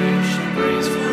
fresh breeze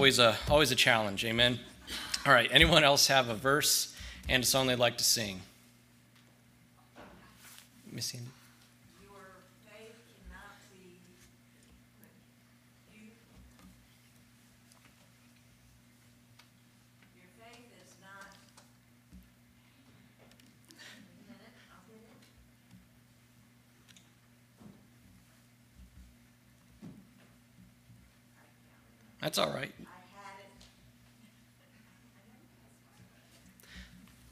always a always a challenge. Amen. All right. Anyone else have a verse and a song they'd like to sing? Miss That's all right.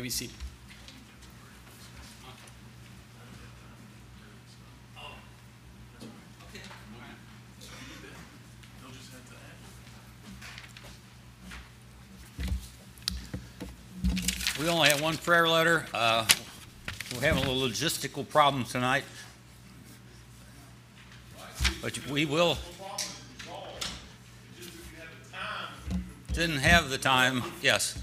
may be seated. We only have one prayer letter. Uh, We're having a little logistical problem tonight. But we will. Didn't have the time, yes.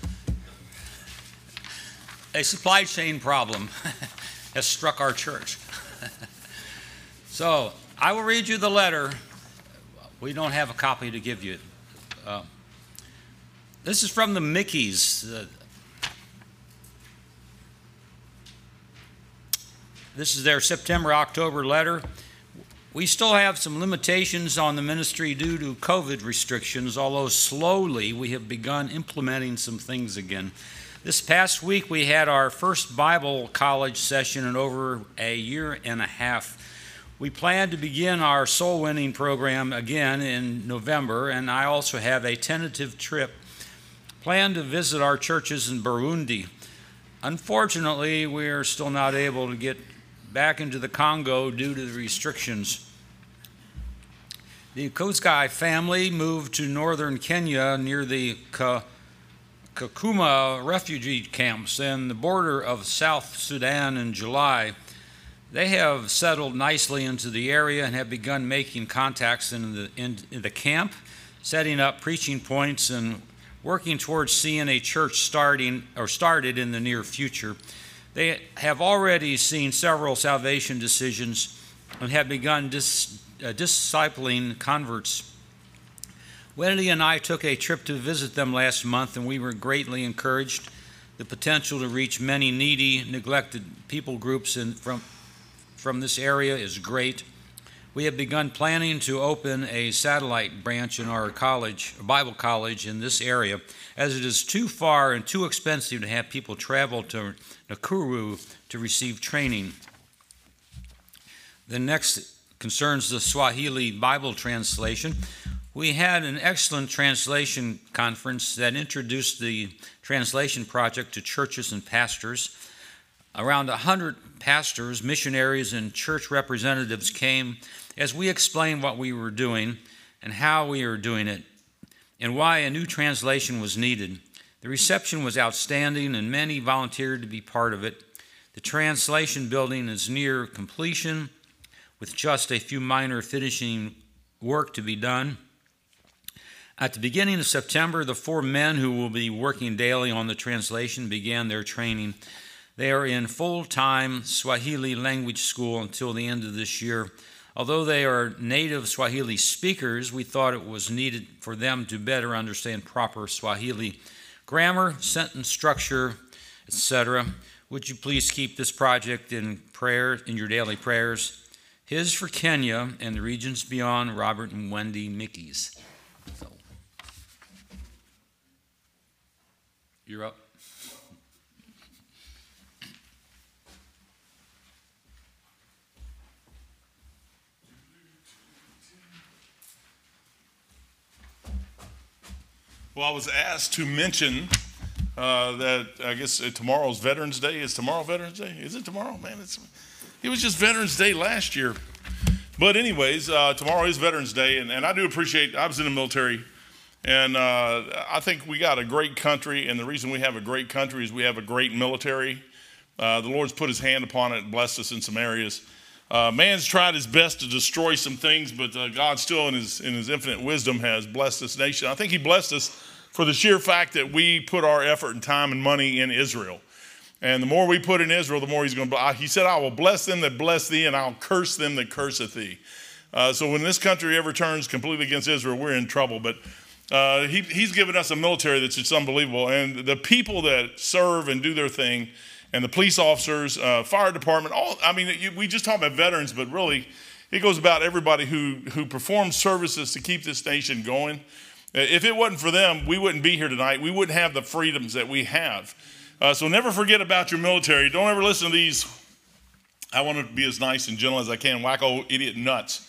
A supply chain problem has struck our church. So I will read you the letter. We don't have a copy to give you. Uh, This is from the Mickeys. uh, This is their September, October letter. We still have some limitations on the ministry due to COVID restrictions, although slowly we have begun implementing some things again. This past week, we had our first Bible college session in over a year and a half. We plan to begin our soul winning program again in November, and I also have a tentative trip planned to visit our churches in Burundi. Unfortunately, we are still not able to get back into the Congo due to the restrictions. The Kozgai family moved to northern Kenya near the Ka- Kakuma refugee camps in the border of South Sudan in July. They have settled nicely into the area and have begun making contacts in the, in, in the camp, setting up preaching points, and working towards seeing a church starting or started in the near future. They have already seen several salvation decisions and have begun dis, uh, discipling converts. Wendy and I took a trip to visit them last month, and we were greatly encouraged. the potential to reach many needy, neglected people groups in, from, from this area is great. We have begun planning to open a satellite branch in our college, a Bible college in this area, as it is too far and too expensive to have people travel to Nakuru to receive training. The next concerns the Swahili Bible translation. We had an excellent translation conference that introduced the translation project to churches and pastors. Around 100 pastors, missionaries, and church representatives came as we explained what we were doing and how we were doing it and why a new translation was needed. The reception was outstanding, and many volunteered to be part of it. The translation building is near completion with just a few minor finishing work to be done. At the beginning of September, the four men who will be working daily on the translation began their training. They are in full time Swahili language school until the end of this year. Although they are native Swahili speakers, we thought it was needed for them to better understand proper Swahili grammar, sentence structure, etc. Would you please keep this project in prayer in your daily prayers? His for Kenya and the regions beyond, Robert and Wendy Mickeys. You're up. Well, I was asked to mention uh, that I guess uh, tomorrow's Veterans Day. Is tomorrow Veterans Day? Is it tomorrow? Man, it's it was just Veterans Day last year. But anyways, uh, tomorrow is Veterans Day, and, and I do appreciate. I was in the military, and uh, I think we got a great country. And the reason we have a great country is we have a great military. Uh, the Lord's put His hand upon it and blessed us in some areas. Uh, man's tried his best to destroy some things, but uh, God still, in his, in his infinite wisdom, has blessed this nation. I think He blessed us for the sheer fact that we put our effort and time and money in Israel. And the more we put in Israel, the more He's going to. He said, "I will bless them that bless thee, and I'll curse them that curseth thee." Uh, so when this country ever turns completely against Israel, we're in trouble. But uh, he, He's given us a military that's just unbelievable, and the people that serve and do their thing and the police officers, uh, fire department, all, I mean, you, we just talk about veterans, but really, it goes about everybody who, who performs services to keep this nation going. Uh, if it wasn't for them, we wouldn't be here tonight. We wouldn't have the freedoms that we have. Uh, so never forget about your military. Don't ever listen to these, I want to be as nice and gentle as I can, wacko idiot nuts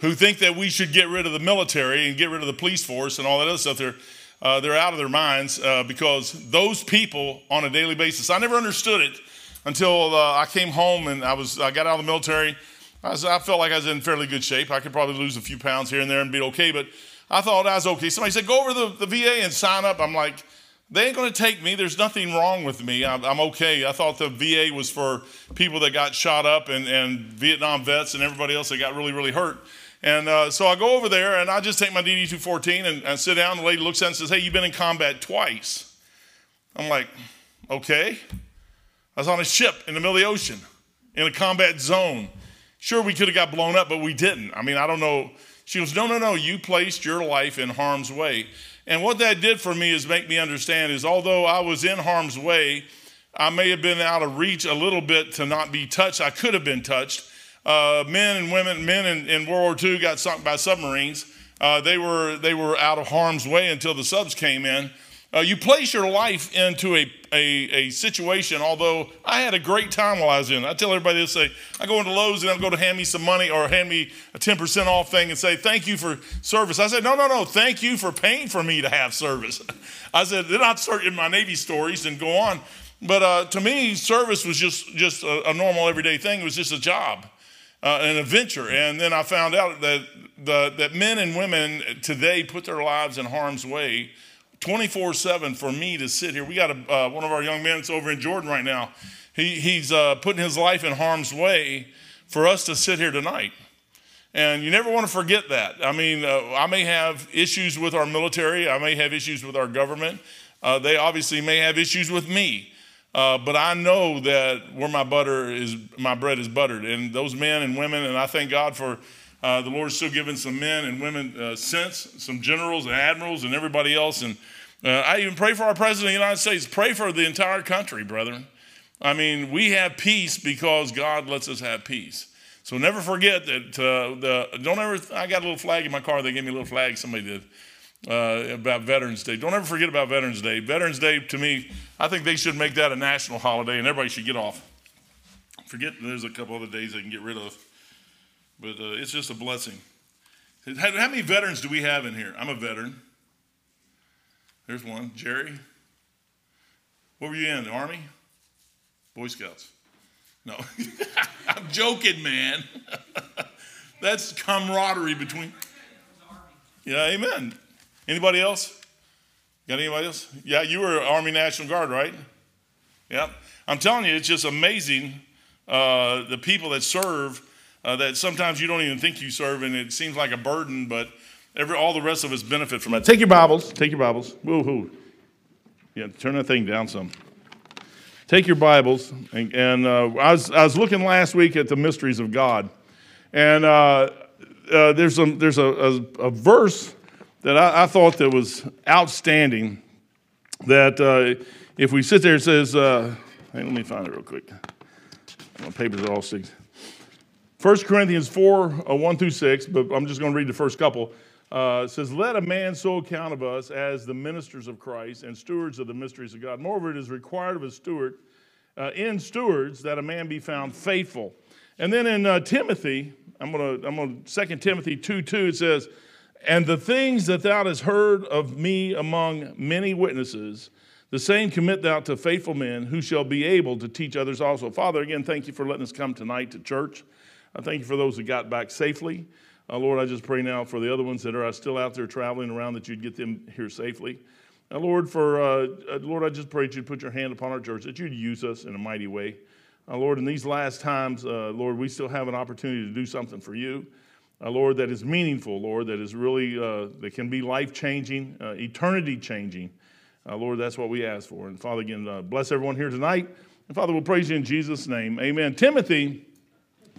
who think that we should get rid of the military and get rid of the police force and all that other stuff. They're, uh, they're out of their minds uh, because those people on a daily basis, I never understood it until uh, I came home and I, was, I got out of the military. I, was, I felt like I was in fairly good shape. I could probably lose a few pounds here and there and be okay, but I thought I was okay. Somebody said, go over to the, the VA and sign up. I'm like, they ain't going to take me. There's nothing wrong with me. I'm, I'm, okay. I thought the VA was for people that got shot up and, and Vietnam vets and everybody else that got really, really hurt. And uh, so I go over there and I just take my DD 214 and, and sit down. The lady looks at and says, Hey, you've been in combat twice. I'm like, Okay. I was on a ship in the middle of the ocean in a combat zone. Sure, we could have got blown up, but we didn't. I mean, I don't know. She goes, No, no, no. You placed your life in harm's way. And what that did for me is make me understand is although I was in harm's way, I may have been out of reach a little bit to not be touched. I could have been touched. Uh, men and women, men in, in, World War II got sunk by submarines. Uh, they, were, they were out of harm's way until the subs came in. Uh, you place your life into a, a, a, situation, although I had a great time while I was in I tell everybody this, say, I go into Lowe's and I go to hand me some money or hand me a 10% off thing and say, thank you for service. I said, no, no, no, thank you for paying for me to have service. I said, then I'd start in my Navy stories and go on. But uh, to me, service was just, just a, a, normal everyday thing. It was just a job, uh, an adventure. And then I found out that, the, that men and women today put their lives in harm's way 24 7 for me to sit here. We got a, uh, one of our young men that's over in Jordan right now. He, he's uh, putting his life in harm's way for us to sit here tonight. And you never want to forget that. I mean, uh, I may have issues with our military, I may have issues with our government. Uh, they obviously may have issues with me. Uh, but I know that where my butter is, my bread is buttered. And those men and women, and I thank God for uh, the Lord's still giving some men and women uh, sense, some generals and admirals and everybody else. And Uh, I even pray for our president of the United States. Pray for the entire country, brethren. I mean, we have peace because God lets us have peace. So never forget that. Uh, the don't ever. I got a little flag in my car. They gave me a little flag. Somebody did uh, about Veterans Day. Don't ever forget about Veterans Day. Veterans Day, to me, I think they should make that a national holiday, and everybody should get off. Forget there's a couple other days they can get rid of, but uh, it's just a blessing. How, how many veterans do we have in here? I'm a veteran. There's one, Jerry. What were you in? The Army? Boy Scouts? No, I'm joking, man. That's camaraderie between. Yeah, amen. Anybody else? Got anybody else? Yeah, you were Army National Guard, right? Yep. I'm telling you, it's just amazing uh, the people that serve uh, that sometimes you don't even think you serve, and it seems like a burden, but every, all the rest of us benefit from it. Take your Bibles. Take your Bibles. Woo-hoo. Yeah, turn that thing down some. Take your Bibles. And, and uh, I, was, I was looking last week at the mysteries of God. And uh, uh, there's, a, there's a, a, a verse that I, I, thought that was outstanding that uh, if we sit there, it says, uh, hey, let me find it real quick. My papers are all sticks. 1 Corinthians 4, uh, 1 through 6, but I'm just going to read the first couple. Uh, it says, Let a man so account of us as the ministers of Christ and stewards of the mysteries of God. Moreover, it is required of a steward, uh, in stewards, that a man be found faithful. And then in uh, Timothy, I'm going to, I'm going to, 2 Timothy 2 2, it says, And the things that thou hast heard of me among many witnesses, the same commit thou to faithful men who shall be able to teach others also. Father, again, thank you for letting us come tonight to church. I thank you for those that got back safely. Uh, Lord, I just pray now for the other ones that are still out there traveling around that you'd get them here safely. Now, Lord, for uh, uh, Lord, I just pray that you'd put your hand upon our church, that you'd use us in a mighty way. Uh, Lord, in these last times, uh, Lord, we still have an opportunity to do something for you. Uh, Lord, that is meaningful, Lord, that is really, that can be life changing, eternity changing. Lord, that's what we ask for. And Father, again, bless everyone here tonight. And Father, we'll praise you in Jesus' name. Amen. Timothy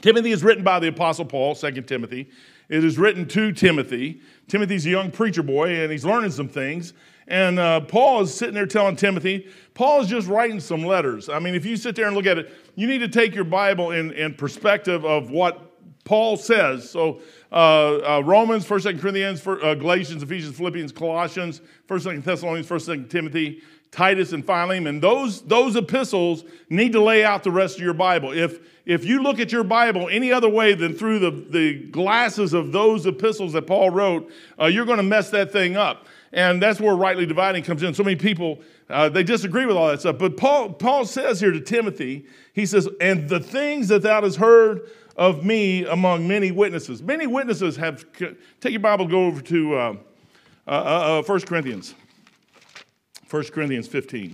Timothy is written by the Apostle Paul, 2 Timothy. It is written to Timothy. Timothy's a young preacher boy, and he's learning some things. And uh, Paul is sitting there telling Timothy, Paul is just writing some letters. I mean, if you sit there and look at it, you need to take your Bible in, in perspective of what Paul says. So, uh, uh, Romans, 1st, 2nd Corinthians, for, uh, Galatians, Ephesians, Philippians, Colossians, 1st, 2nd Thessalonians, 1st, 2nd Timothy, Titus, and Philemon. Those, those epistles need to lay out the rest of your Bible. If, if you look at your Bible any other way than through the, the glasses of those epistles that Paul wrote, uh, you're going to mess that thing up. And that's where rightly dividing comes in. So many people, uh, they disagree with all that stuff. But Paul, Paul says here to Timothy, he says, And the things that thou hast heard of me among many witnesses. Many witnesses have, take your Bible, go over to uh, uh, uh, 1 uh, Corinthians. 1 Corinthians 15.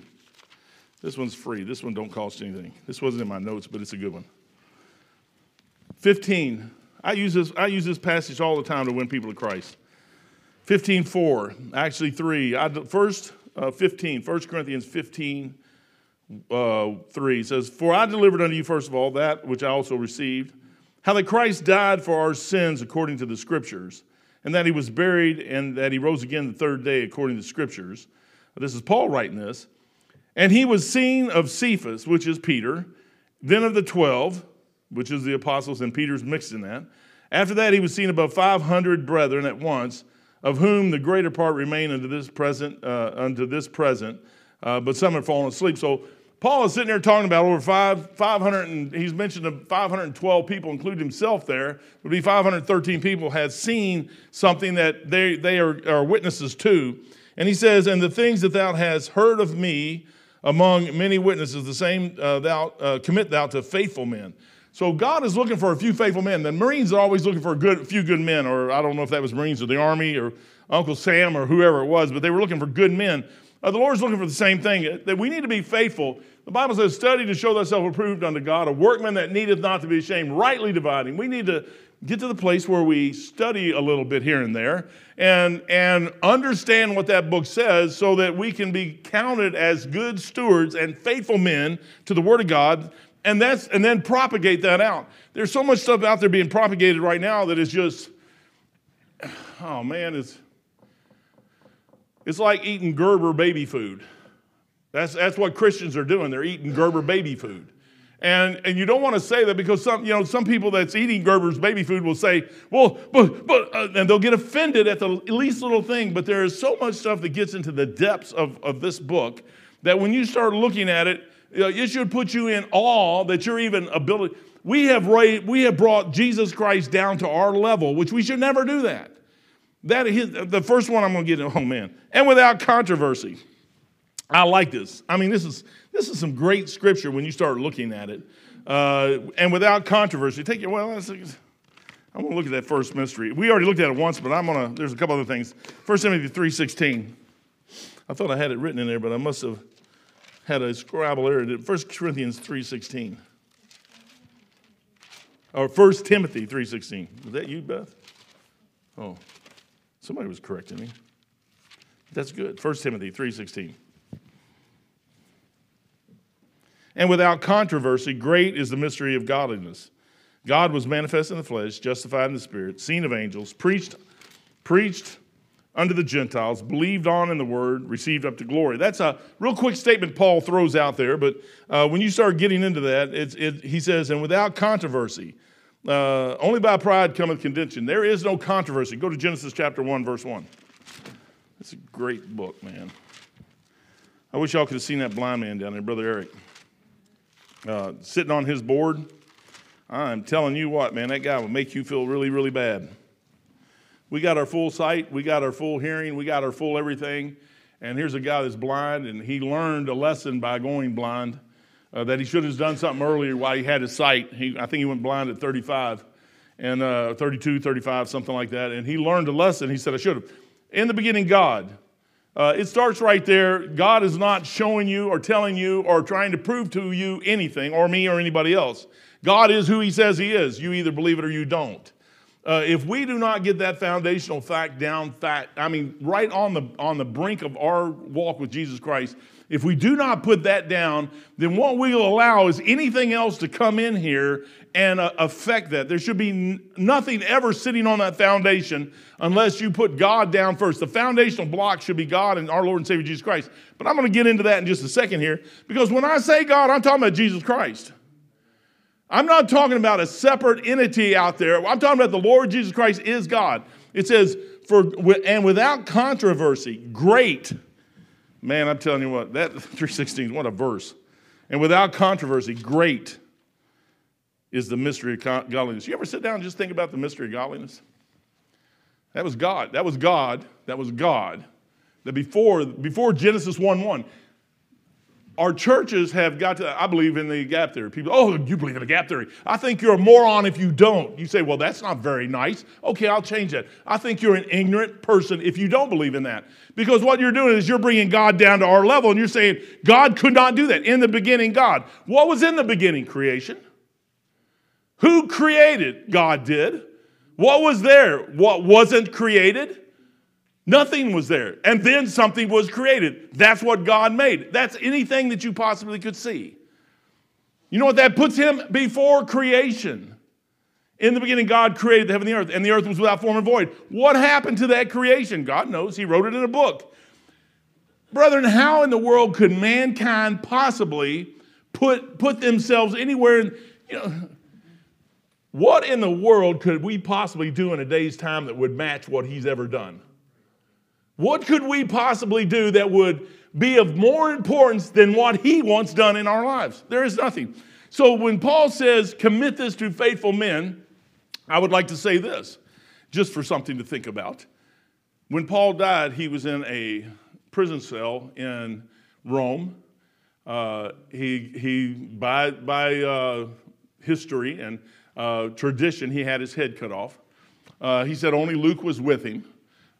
This one's free. This one don't cost anything. This wasn't in my notes, but it's a good one. 15. I use this, I use this passage all the time to win people to Christ. 15 4, actually 3. I, first, uh, 15, 1 Corinthians 15 uh, 3 says, For I delivered unto you, first of all, that which I also received, how that Christ died for our sins according to the Scriptures, and that he was buried, and that he rose again the third day according to the Scriptures. This is Paul writing this. And he was seen of Cephas, which is Peter, then of the twelve which is the apostles, and Peter's mixed in that. After that, he was seen above 500 brethren at once, of whom the greater part remain unto this present, uh, unto this present, uh, but some have fallen asleep. So Paul is sitting there talking about over five, 500, and he's mentioned 512 people, including himself there, would be 513 people had seen something that they, they are, are witnesses to. And he says, And the things that thou hast heard of me among many witnesses, the same uh, thou uh, commit thou to faithful men. So God is looking for a few faithful men. The Marines are always looking for a good, few good men, or I don't know if that was Marines or the Army or Uncle Sam or whoever it was, but they were looking for good men. Uh, the Lord's looking for the same thing, that we need to be faithful. The Bible says, study to show thyself approved unto God, a workman that needeth not to be ashamed, rightly dividing. We need to get to the place where we study a little bit here and there and, and understand what that book says so that we can be counted as good stewards and faithful men to the Word of God and that's and then propagate that out. There's so much stuff out there being propagated right now that is just, oh man, it's It's like eating Gerber baby food. That's, that's what Christians are doing. They're eating Gerber baby food. And, and you don't want to say that because some, you know, some people that's eating Gerber's baby food will say, well, but, but, uh, and they'll get offended at the least little thing. But there is so much stuff that gets into the depths of, of this book that when you start looking at it, you know, it should put you in awe that you're even ability. We have, ra- we have brought Jesus Christ down to our level, which we should never do that. That is the first one I'm going to get. Oh man, and without controversy. I like this. I mean, this is this is some great scripture when you start looking at it, uh, and without controversy. Take your well. I'm going to look at that first mystery. We already looked at it once, but I'm to. There's a couple other things. First Timothy three sixteen. I thought I had it written in there, but I must have had a scrabble error. First Corinthians three sixteen. Or First Timothy three sixteen. Was that you, Beth? Oh. Somebody was correcting me. That's good. 1 Timothy 3:16. And without controversy, great is the mystery of godliness. God was manifest in the flesh, justified in the spirit, seen of angels, preached preached unto the Gentiles, believed on in the word, received up to glory. That's a real quick statement Paul throws out there, but uh, when you start getting into that, it, he says, and without controversy, uh, only by pride cometh contention. There is no controversy. Go to Genesis chapter 1, verse 1. It's a great book, man. I wish y'all could have seen that blind man down there, Brother Eric. Uh, sitting on his board. I'm telling you what, man, that guy will make you feel really, really bad. We got our full sight, we got our full hearing, we got our full everything. And here's a guy that's blind, and he learned a lesson by going blind uh, that he should have done something earlier while he had his sight. He, I think he went blind at 35 and uh, 32, 35, something like that. And he learned a lesson. He said, I should have. In the beginning, God. Uh, it starts right there. God is not showing you or telling you or trying to prove to you anything, or me or anybody else. God is who He says He is. You either believe it or you don't. Uh, if we do not get that foundational fact down, fact, I mean, right on the on the brink of our walk with Jesus Christ, if we do not put that down, then what we will allow is anything else to come in here and uh, affect that. There should be n- nothing ever sitting on that foundation unless you put God down first. The foundational block should be God and our Lord and Savior Jesus Christ. But I'm going to get into that in just a second here because when I say God, I'm talking about Jesus Christ. I'm not talking about a separate entity out there. I'm talking about the Lord Jesus Christ is God. It says, for and without controversy, great Man, I'm telling you what, that 316, what a verse. And without controversy, great is the mystery of godliness. You ever sit down and just think about the mystery of godliness? That was God. That was God. That was God. That before, before Genesis 1 1, our churches have got to, I believe in the gap theory. People, oh, you believe in the gap theory. I think you're a moron if you don't. You say, well, that's not very nice. Okay, I'll change that. I think you're an ignorant person if you don't believe in that. Because what you're doing is you're bringing God down to our level and you're saying, God could not do that. In the beginning, God. What was in the beginning? Creation. Who created? God did. What was there? What wasn't created? Nothing was there. And then something was created. That's what God made. That's anything that you possibly could see. You know what? That puts him before creation. In the beginning, God created the heaven and the earth, and the earth was without form and void. What happened to that creation? God knows. He wrote it in a book. Brethren, how in the world could mankind possibly put, put themselves anywhere in, you know, what in the world could we possibly do in a day's time that would match what he's ever done? What could we possibly do that would be of more importance than what he wants done in our lives? There is nothing. So when Paul says, commit this to faithful men, I would like to say this, just for something to think about. When Paul died, he was in a prison cell in Rome. Uh, he, he, by, by uh, history and uh, tradition, he had his head cut off. Uh, he said only Luke was with him.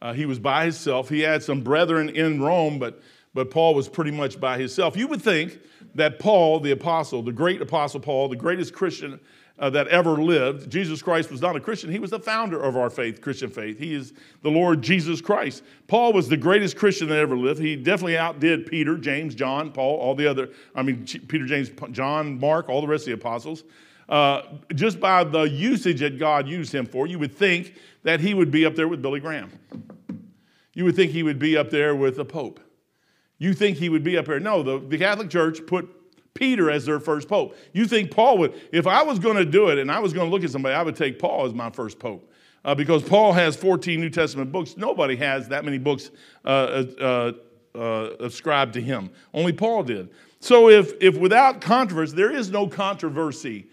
Uh, he was by himself. He had some brethren in Rome, but, but Paul was pretty much by himself. You would think that Paul, the apostle, the great apostle Paul, the greatest Christian uh, that ever lived, Jesus Christ was not a Christian. He was the founder of our faith, Christian faith. He is the Lord Jesus Christ. Paul was the greatest Christian that ever lived. He definitely outdid Peter, James, John, Paul, all the other, I mean, Peter, James, John, Mark, all the rest of the apostles. Uh, just by the usage that God used him for, you would think that he would be up there with Billy Graham. You would think he would be up there with the Pope. You think he would be up there. No, the, the Catholic Church put Peter as their first pope. You think Paul would, if I was going to do it and I was going to look at somebody, I would take Paul as my first pope. Uh, because Paul has 14 New Testament books. Nobody has that many books uh, uh, uh, ascribed to him. Only Paul did. So if, if without controversy, there is no controversy.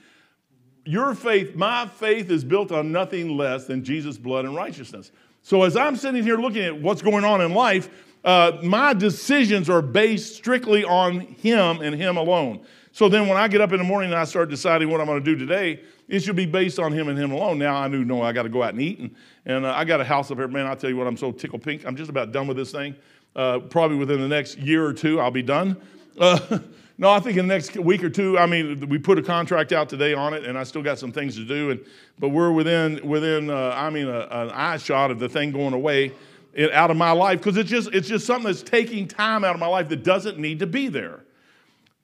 Your faith, my faith is built on nothing less than Jesus' blood and righteousness. So as I'm sitting here looking at what's going on in life, uh, my decisions are based strictly on Him and Him alone. So then when I get up in the morning and I start deciding what I'm going to do today, it should be based on Him and Him alone. Now I knew, no, I got to go out and eat. And, and uh, I got a house up here. Man, I tell you what, I'm so tickle pink. I'm just about done with this thing. Uh, probably within the next year or two, I'll be done. Uh, no, I think in the next week or two. I mean, we put a contract out today on it, and I still got some things to do. And but we're within within. Uh, I mean, a, an eye shot of the thing going away it, out of my life because it's just it's just something that's taking time out of my life that doesn't need to be there.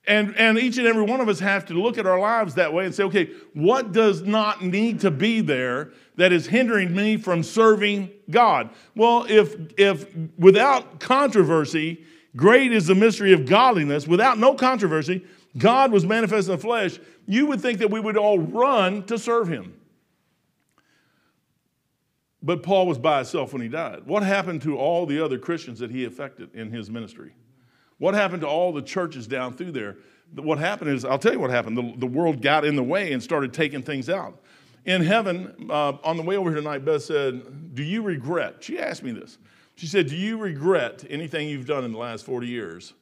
And, and each and every one of us have to look at our lives that way and say, okay, what does not need to be there that is hindering me from serving God? Well, if, if without controversy, great is the mystery of godliness, without no controversy, God was manifest in the flesh, you would think that we would all run to serve him. But Paul was by himself when he died. What happened to all the other Christians that he affected in his ministry? What happened to all the churches down through there? What happened is, I'll tell you what happened. The, the world got in the way and started taking things out. In heaven, uh, on the way over here tonight, Beth said, Do you regret? She asked me this. She said, Do you regret anything you've done in the last 40 years?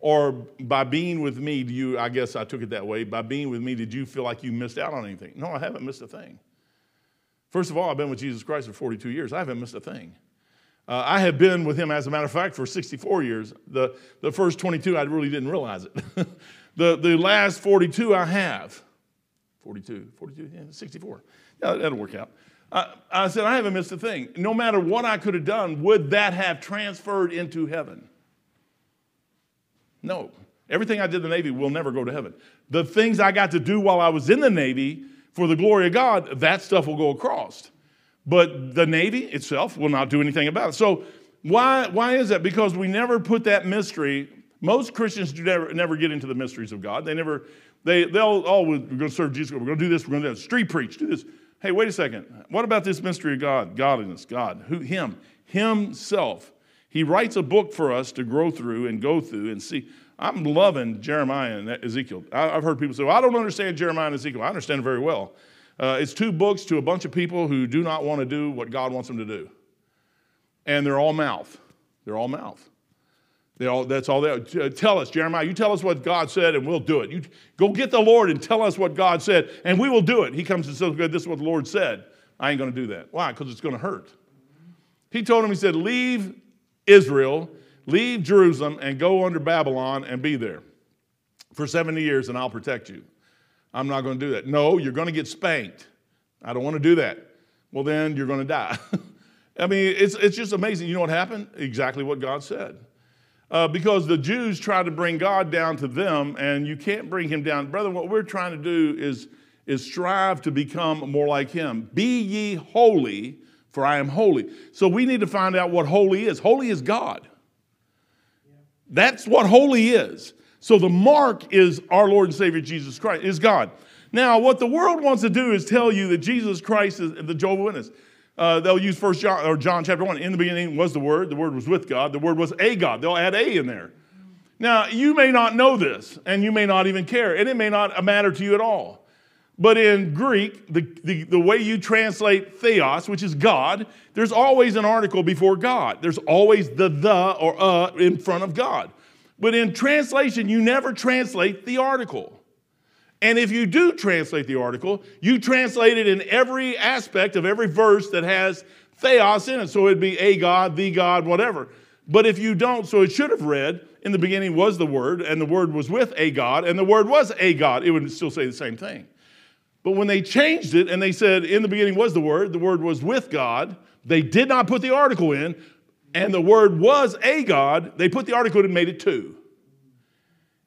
Or by being with me, do you, I guess I took it that way, by being with me, did you feel like you missed out on anything? No, I haven't missed a thing. First of all, I've been with Jesus Christ for 42 years. I haven't missed a thing. Uh, I have been with him, as a matter of fact, for 64 years. The, the first 22, I really didn't realize it. the, the last 42, I have. 42, 42, yeah, 64. Yeah, that'll work out. I, I said, I haven't missed a thing. No matter what I could have done, would that have transferred into heaven? No. Everything I did in the Navy will never go to heaven. The things I got to do while I was in the Navy for the glory of God, that stuff will go across. But the Navy itself will not do anything about it. So, why, why is that? Because we never put that mystery. Most Christians do never, never get into the mysteries of God. They never, they, they'll, oh, we're going to serve Jesus. We're going to do this. We're going to do Street preach, do this. Hey, wait a second. What about this mystery of God? Godliness, God. Who? Him. Himself. He writes a book for us to grow through and go through and see. I'm loving Jeremiah and Ezekiel. I've heard people say, well, I don't understand Jeremiah and Ezekiel. I understand it very well. Uh, it's two books to a bunch of people who do not want to do what God wants them to do. And they're all mouth. They're all mouth. All, that's all they. Uh, tell us, Jeremiah, you tell us what God said and we'll do it. You go get the Lord and tell us what God said and we will do it. He comes and says, This is what the Lord said. I ain't going to do that. Why? Because it's going to hurt. He told him, He said, Leave Israel, leave Jerusalem, and go under Babylon and be there for 70 years and I'll protect you. I'm not going to do that. No, you're going to get spanked. I don't want to do that. Well, then you're going to die. I mean, it's, it's just amazing. You know what happened? Exactly what God said. Uh, because the Jews tried to bring God down to them, and you can't bring him down. Brother, what we're trying to do is, is strive to become more like him. Be ye holy, for I am holy. So we need to find out what holy is. Holy is God. That's what holy is. So the mark is our Lord and Savior Jesus Christ, is God. Now, what the world wants to do is tell you that Jesus Christ is the Jehovah Witness. Uh, they'll use First John or John chapter one. In the beginning was the Word. The Word was with God. The Word was a God. They'll add a in there. Now, you may not know this, and you may not even care, and it may not matter to you at all. But in Greek, the, the, the way you translate theos, which is God, there's always an article before God. There's always the the or uh in front of God. But in translation, you never translate the article. And if you do translate the article, you translate it in every aspect of every verse that has theos in it. So it'd be a God, the God, whatever. But if you don't, so it should have read, in the beginning was the Word, and the Word was with a God, and the Word was a God. It would still say the same thing. But when they changed it and they said, in the beginning was the Word, the Word was with God, they did not put the article in, and the word was a God, they put the article in and made it two.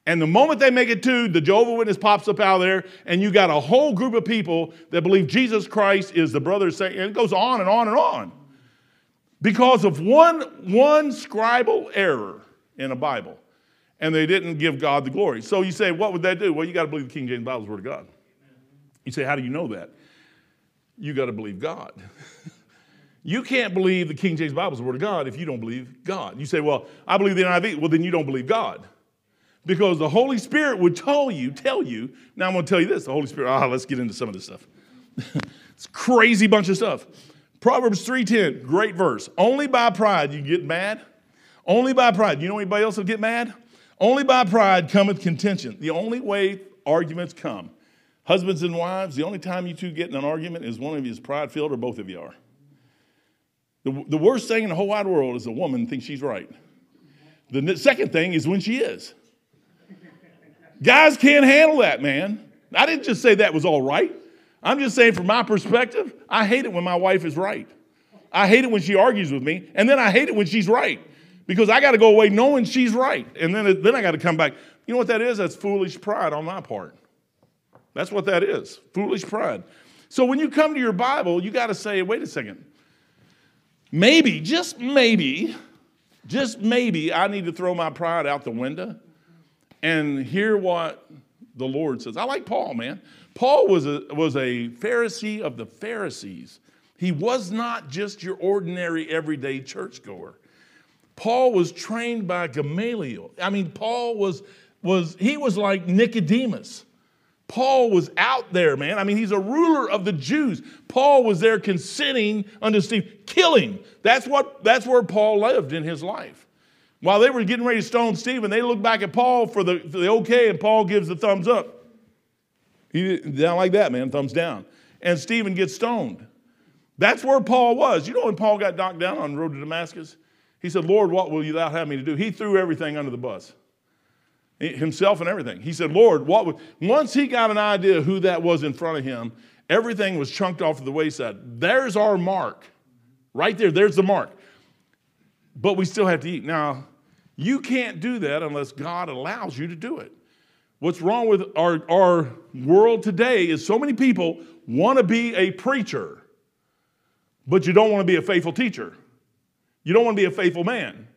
And the moment they make it two, the Jehovah Witness pops up out there, and you got a whole group of people that believe Jesus Christ is the brother, and it goes on and on and on. because of one, one scribal error in a Bible. And they didn't give God the glory. So you say, what would that do? Well, you got to believe the King James Bible is the Word of God. You say, how do you know that? You got to believe God. you can't believe the King James Bible is the Word of God if you don't believe God. You say, well, I believe the NIV. Well, then you don't believe God. Because the Holy Spirit would tell you, tell you. Now I'm going to tell you this. The Holy Spirit, ah, let's get into some of this stuff. it's crazy bunch of stuff. Proverbs 3:10, great verse. Only by pride you get mad. Only by pride. You know anybody else will get mad? Only by pride cometh contention. The only way arguments come. Husbands and wives, the only time you two get in an argument is one of you is pride filled or both of you are. The, the worst thing in the whole wide world is a woman thinks she's right. The second thing is when she is. Guys can't handle that, man. I didn't just say that was all right. I'm just saying, from my perspective, I hate it when my wife is right. I hate it when she argues with me, and then I hate it when she's right because I got to go away knowing she's right, and then, then I got to come back. You know what that is? That's foolish pride on my part. That's what that is foolish pride. So when you come to your Bible, you got to say, wait a second. Maybe, just maybe, just maybe, I need to throw my pride out the window and hear what the Lord says. I like Paul, man. Paul was a, was a Pharisee of the Pharisees. He was not just your ordinary everyday churchgoer. Paul was trained by Gamaliel. I mean, Paul was, was he was like Nicodemus. Paul was out there, man. I mean, he's a ruler of the Jews. Paul was there consenting unto Steve, killing. That's what that's where Paul lived in his life. While they were getting ready to stone Stephen, they look back at Paul for the, for the okay, and Paul gives the thumbs up. He down like that, man, thumbs down. And Stephen gets stoned. That's where Paul was. You know when Paul got knocked down on the road to Damascus? He said, Lord, what will you thou have me to do? He threw everything under the bus. Himself and everything. He said, Lord, what would once he got an idea who that was in front of him, everything was chunked off to the wayside. There's our mark. Right there, there's the mark. But we still have to eat. Now, you can't do that unless God allows you to do it. What's wrong with our, our world today is so many people want to be a preacher, but you don't want to be a faithful teacher. You don't want to be a faithful man.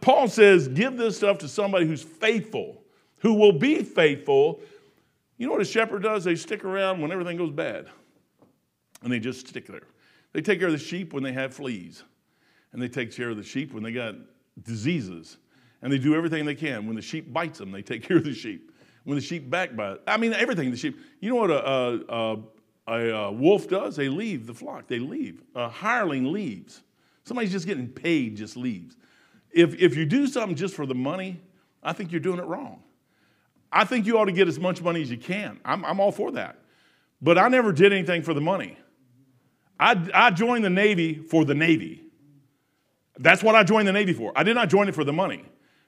Paul says, give this stuff to somebody who's faithful, who will be faithful. You know what a shepherd does? They stick around when everything goes bad, and they just stick there. They take care of the sheep when they have fleas, and they take care of the sheep when they got diseases and they do everything they can. When the sheep bites them, they take care of the sheep. When the sheep backbite, I mean everything. The sheep. You know what a, a, a, a wolf does? They leave the flock. They leave. A hireling leaves. Somebody's just getting paid, just leaves. If if you do something just for the money, I think you're doing it wrong. I think you ought to get as much money as you can. I'm, I'm all for that. But I never did anything for the money. I, I joined the Navy for the Navy. That's what I joined the Navy for. I did not join it for the money.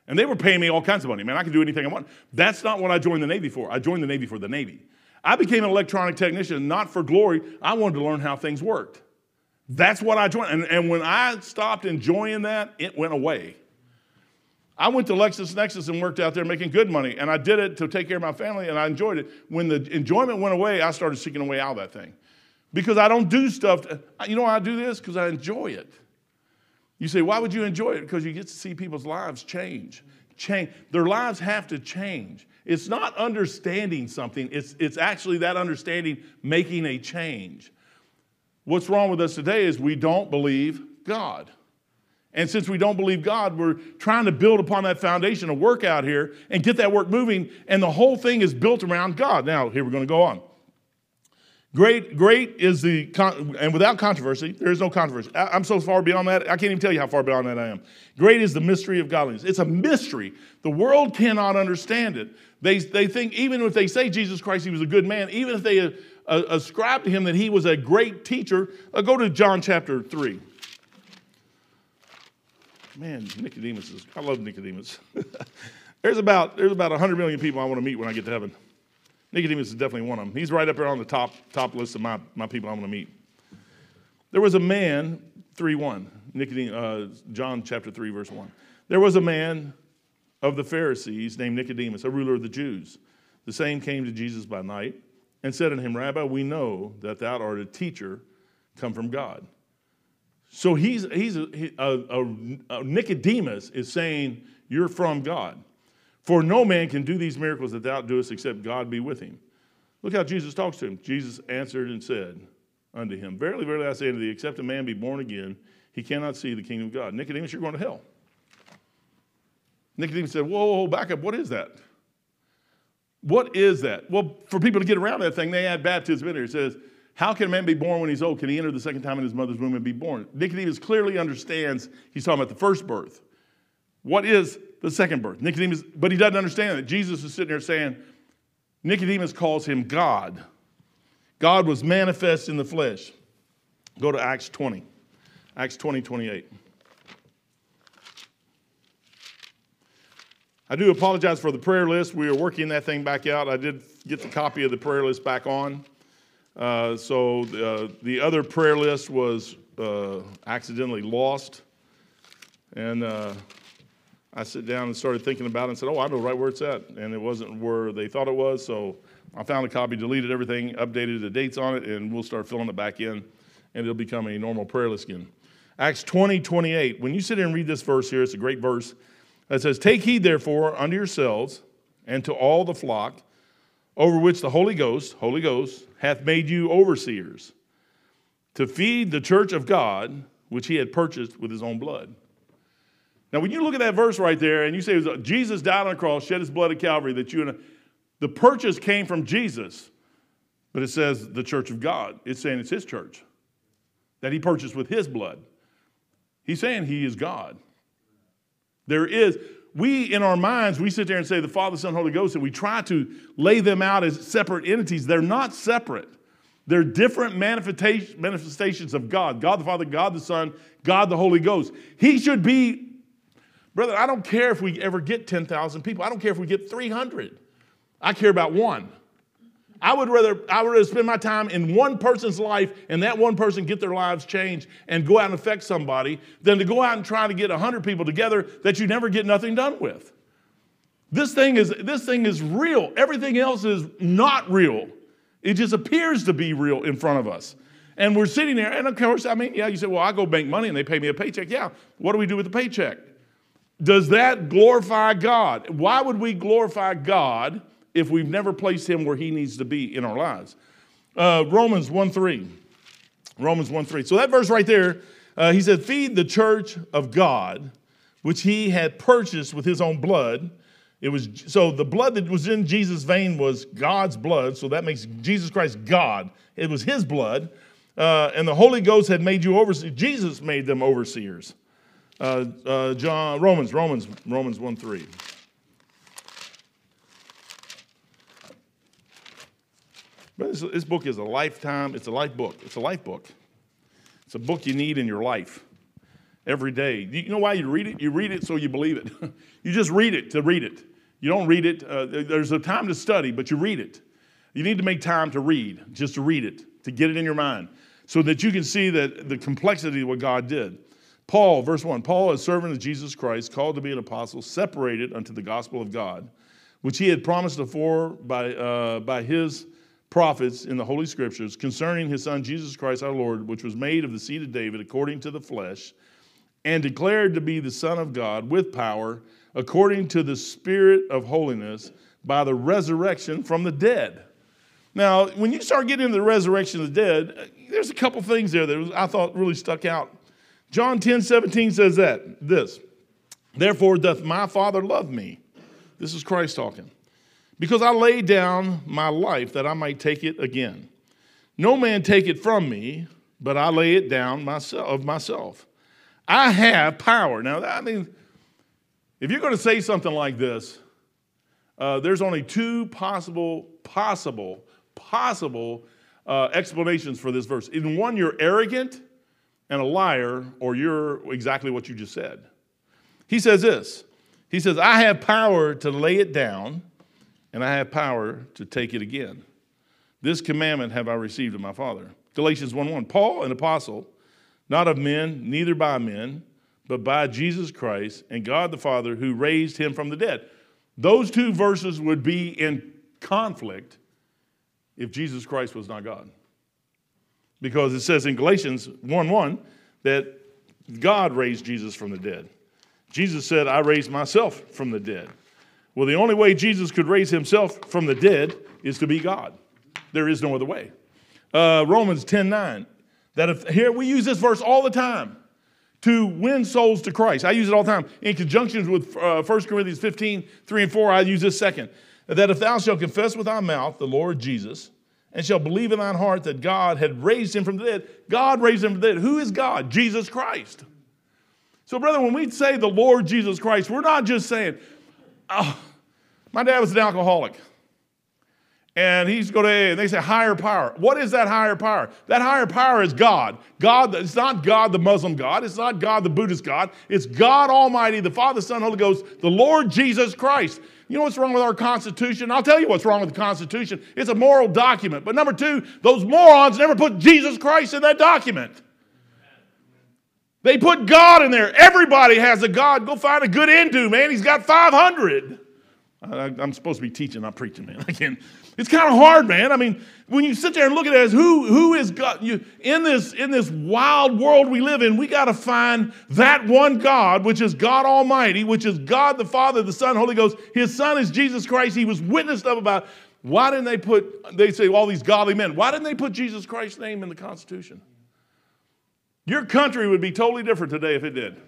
And they were paying me all kinds of money. Man, I could do anything I want. That's not what I joined the Navy for. I joined the Navy for the Navy. I became an electronic technician not for glory. I wanted to learn how things worked. That's what I joined. And, and when I stopped enjoying that, it went away. I went to LexisNexis and worked out there making good money. And I did it to take care of my family, and I enjoyed it. When the enjoyment went away, I started seeking a way out of that thing. Because I don't do stuff. To, you know why I do this? Because I enjoy it. You say, why would you enjoy it? Because you get to see people's lives change. Change. Their lives have to change. It's not understanding something, it's, it's actually that understanding making a change. What's wrong with us today is we don't believe God. And since we don't believe God, we're trying to build upon that foundation of work out here and get that work moving, and the whole thing is built around God. Now, here we're going to go on. Great, great is the, and without controversy, there is no controversy. I'm so far beyond that, I can't even tell you how far beyond that I am. Great is the mystery of godliness. It's a mystery. The world cannot understand it. They, they think, even if they say Jesus Christ, he was a good man, even if they uh, uh, ascribe to him that he was a great teacher, uh, go to John chapter 3. Man, Nicodemus is, I love Nicodemus. there's about, there's about 100 million people I want to meet when I get to heaven. Nicodemus is definitely one of them. He's right up there on the top, top list of my, my people I'm going to meet. There was a man, 3 1, Nicodemus, uh, John chapter 3, verse 1. There was a man of the Pharisees named Nicodemus, a ruler of the Jews. The same came to Jesus by night and said unto him, Rabbi, we know that thou art a teacher come from God. So he's, he's a, a- a- a Nicodemus is saying, You're from God. For no man can do these miracles that thou doest except God be with him. Look how Jesus talks to him. Jesus answered and said unto him, Verily, verily, I say unto thee, except a man be born again, he cannot see the kingdom of God. Nicodemus, you're going to hell. Nicodemus said, Whoa, whoa, whoa, back up. What is that? What is that? Well, for people to get around that thing, they add baptism in there. It says, How can a man be born when he's old? Can he enter the second time in his mother's womb and be born? Nicodemus clearly understands he's talking about the first birth. What is the second birth? Nicodemus, but he doesn't understand that. Jesus is sitting there saying, Nicodemus calls him God. God was manifest in the flesh. Go to Acts 20. Acts 20, 28. I do apologize for the prayer list. We are working that thing back out. I did get the copy of the prayer list back on. Uh, so uh, the other prayer list was uh, accidentally lost. And uh, I sit down and started thinking about it and said, oh, I know right where it's at. And it wasn't where they thought it was. So I found a copy, deleted everything, updated the dates on it, and we'll start filling it back in. And it'll become a normal prayer list again. Acts 20, 28. When you sit and read this verse here, it's a great verse. It says, Take heed therefore unto yourselves and to all the flock over which the Holy Ghost, Holy Ghost, hath made you overseers to feed the church of God, which he had purchased with his own blood. Now, when you look at that verse right there and you say uh, Jesus died on the cross, shed his blood at Calvary, that you and uh, the purchase came from Jesus, but it says the church of God. It's saying it's his church that he purchased with his blood. He's saying he is God. There is, we in our minds, we sit there and say the Father, Son, Holy Ghost, and we try to lay them out as separate entities. They're not separate. They're different manifestations of God God the Father, God the Son, God the Holy Ghost. He should be, brother, I don't care if we ever get 10,000 people, I don't care if we get 300. I care about one. I would rather I would rather spend my time in one person's life and that one person get their lives changed and go out and affect somebody than to go out and try to get 100 people together that you never get nothing done with. This thing is this thing is real. Everything else is not real. It just appears to be real in front of us. And we're sitting there, and of course, I mean, yeah, you say, well, I go bank money and they pay me a paycheck. Yeah, what do we do with the paycheck? Does that glorify God? Why would we glorify God if we've never placed him where he needs to be in our lives? Uh, Romans 1 3. Romans 1 3. So that verse right there, uh, he said, Feed the church of God, which he had purchased with his own blood. It was so the blood that was in Jesus' vein was God's blood, so that makes Jesus Christ God. It was his blood. Uh, and the Holy Ghost had made you overseers. Jesus made them overseers. Uh, uh, John, Romans, Romans, Romans 1 3. But this, this book is a lifetime, it's a life book. It's a life book. It's a book you need in your life every day. You know why you read it? You read it so you believe it. you just read it to read it. You don't read it, uh, there's a time to study, but you read it. You need to make time to read, just to read it, to get it in your mind, so that you can see that the complexity of what God did. Paul, verse 1 Paul, a servant of Jesus Christ, called to be an apostle, separated unto the gospel of God, which he had promised afore by, uh, by his prophets in the Holy Scriptures concerning his son Jesus Christ our Lord, which was made of the seed of David according to the flesh, and declared to be the Son of God with power, according to the Spirit of holiness, by the resurrection from the dead. Now, when you start getting into the resurrection of the dead, there's a couple things there that I thought really stuck out. John 10 17 says that, this, therefore doth my Father love me. This is Christ talking because I laid down my life that I might take it again. No man take it from me, but I lay it down myself of myself. I have power. Now, I mean, if you're going to say something like this, uh, there's only two possible, possible, possible uh, explanations for this verse. In one, you're arrogant and a liar, or you're exactly what you just said. He says this He says, I have power to lay it down and I have power to take it again. This commandment have I received of my Father. Galatians 1 1. Paul, an apostle, not of men, neither by men, but by Jesus Christ and God the Father who raised him from the dead. Those two verses would be in conflict if Jesus Christ was not God. Because it says in Galatians 1 1 that God raised Jesus from the dead. Jesus said, I raised myself from the dead. Well, the only way Jesus could raise himself from the dead is to be God. There is no other way. Uh, Romans 10 9. That if, here we use this verse all the time to win souls to Christ. I use it all the time. In conjunction with uh, 1 Corinthians 15 3 and 4, I use this second. That if thou shalt confess with thy mouth the Lord Jesus, and shall believe in thine heart that God had raised him from the dead, God raised him from the dead. Who is God? Jesus Christ. So, brother, when we say the Lord Jesus Christ, we're not just saying, oh, my dad was an alcoholic. And he's go to AA, and they say higher power. What is that higher power? That higher power is God. God, it's not God the Muslim God. It's not God the Buddhist God. It's God Almighty, the Father, Son, Holy Ghost, the Lord Jesus Christ. You know what's wrong with our Constitution? I'll tell you what's wrong with the Constitution. It's a moral document. But number two, those morons never put Jesus Christ in that document. They put God in there. Everybody has a God. Go find a good Hindu, man. He's got 500. I, am supposed to be teaching, not preaching, man. I can't. It's kind of hard, man. I mean, when you sit there and look at it as who, who is God, you, in, this, in this wild world we live in, we got to find that one God, which is God Almighty, which is God the Father, the Son, Holy Ghost. His Son is Jesus Christ. He was witnessed of about. Why didn't they put, they say all these godly men, why didn't they put Jesus Christ's name in the Constitution? Your country would be totally different today if it did.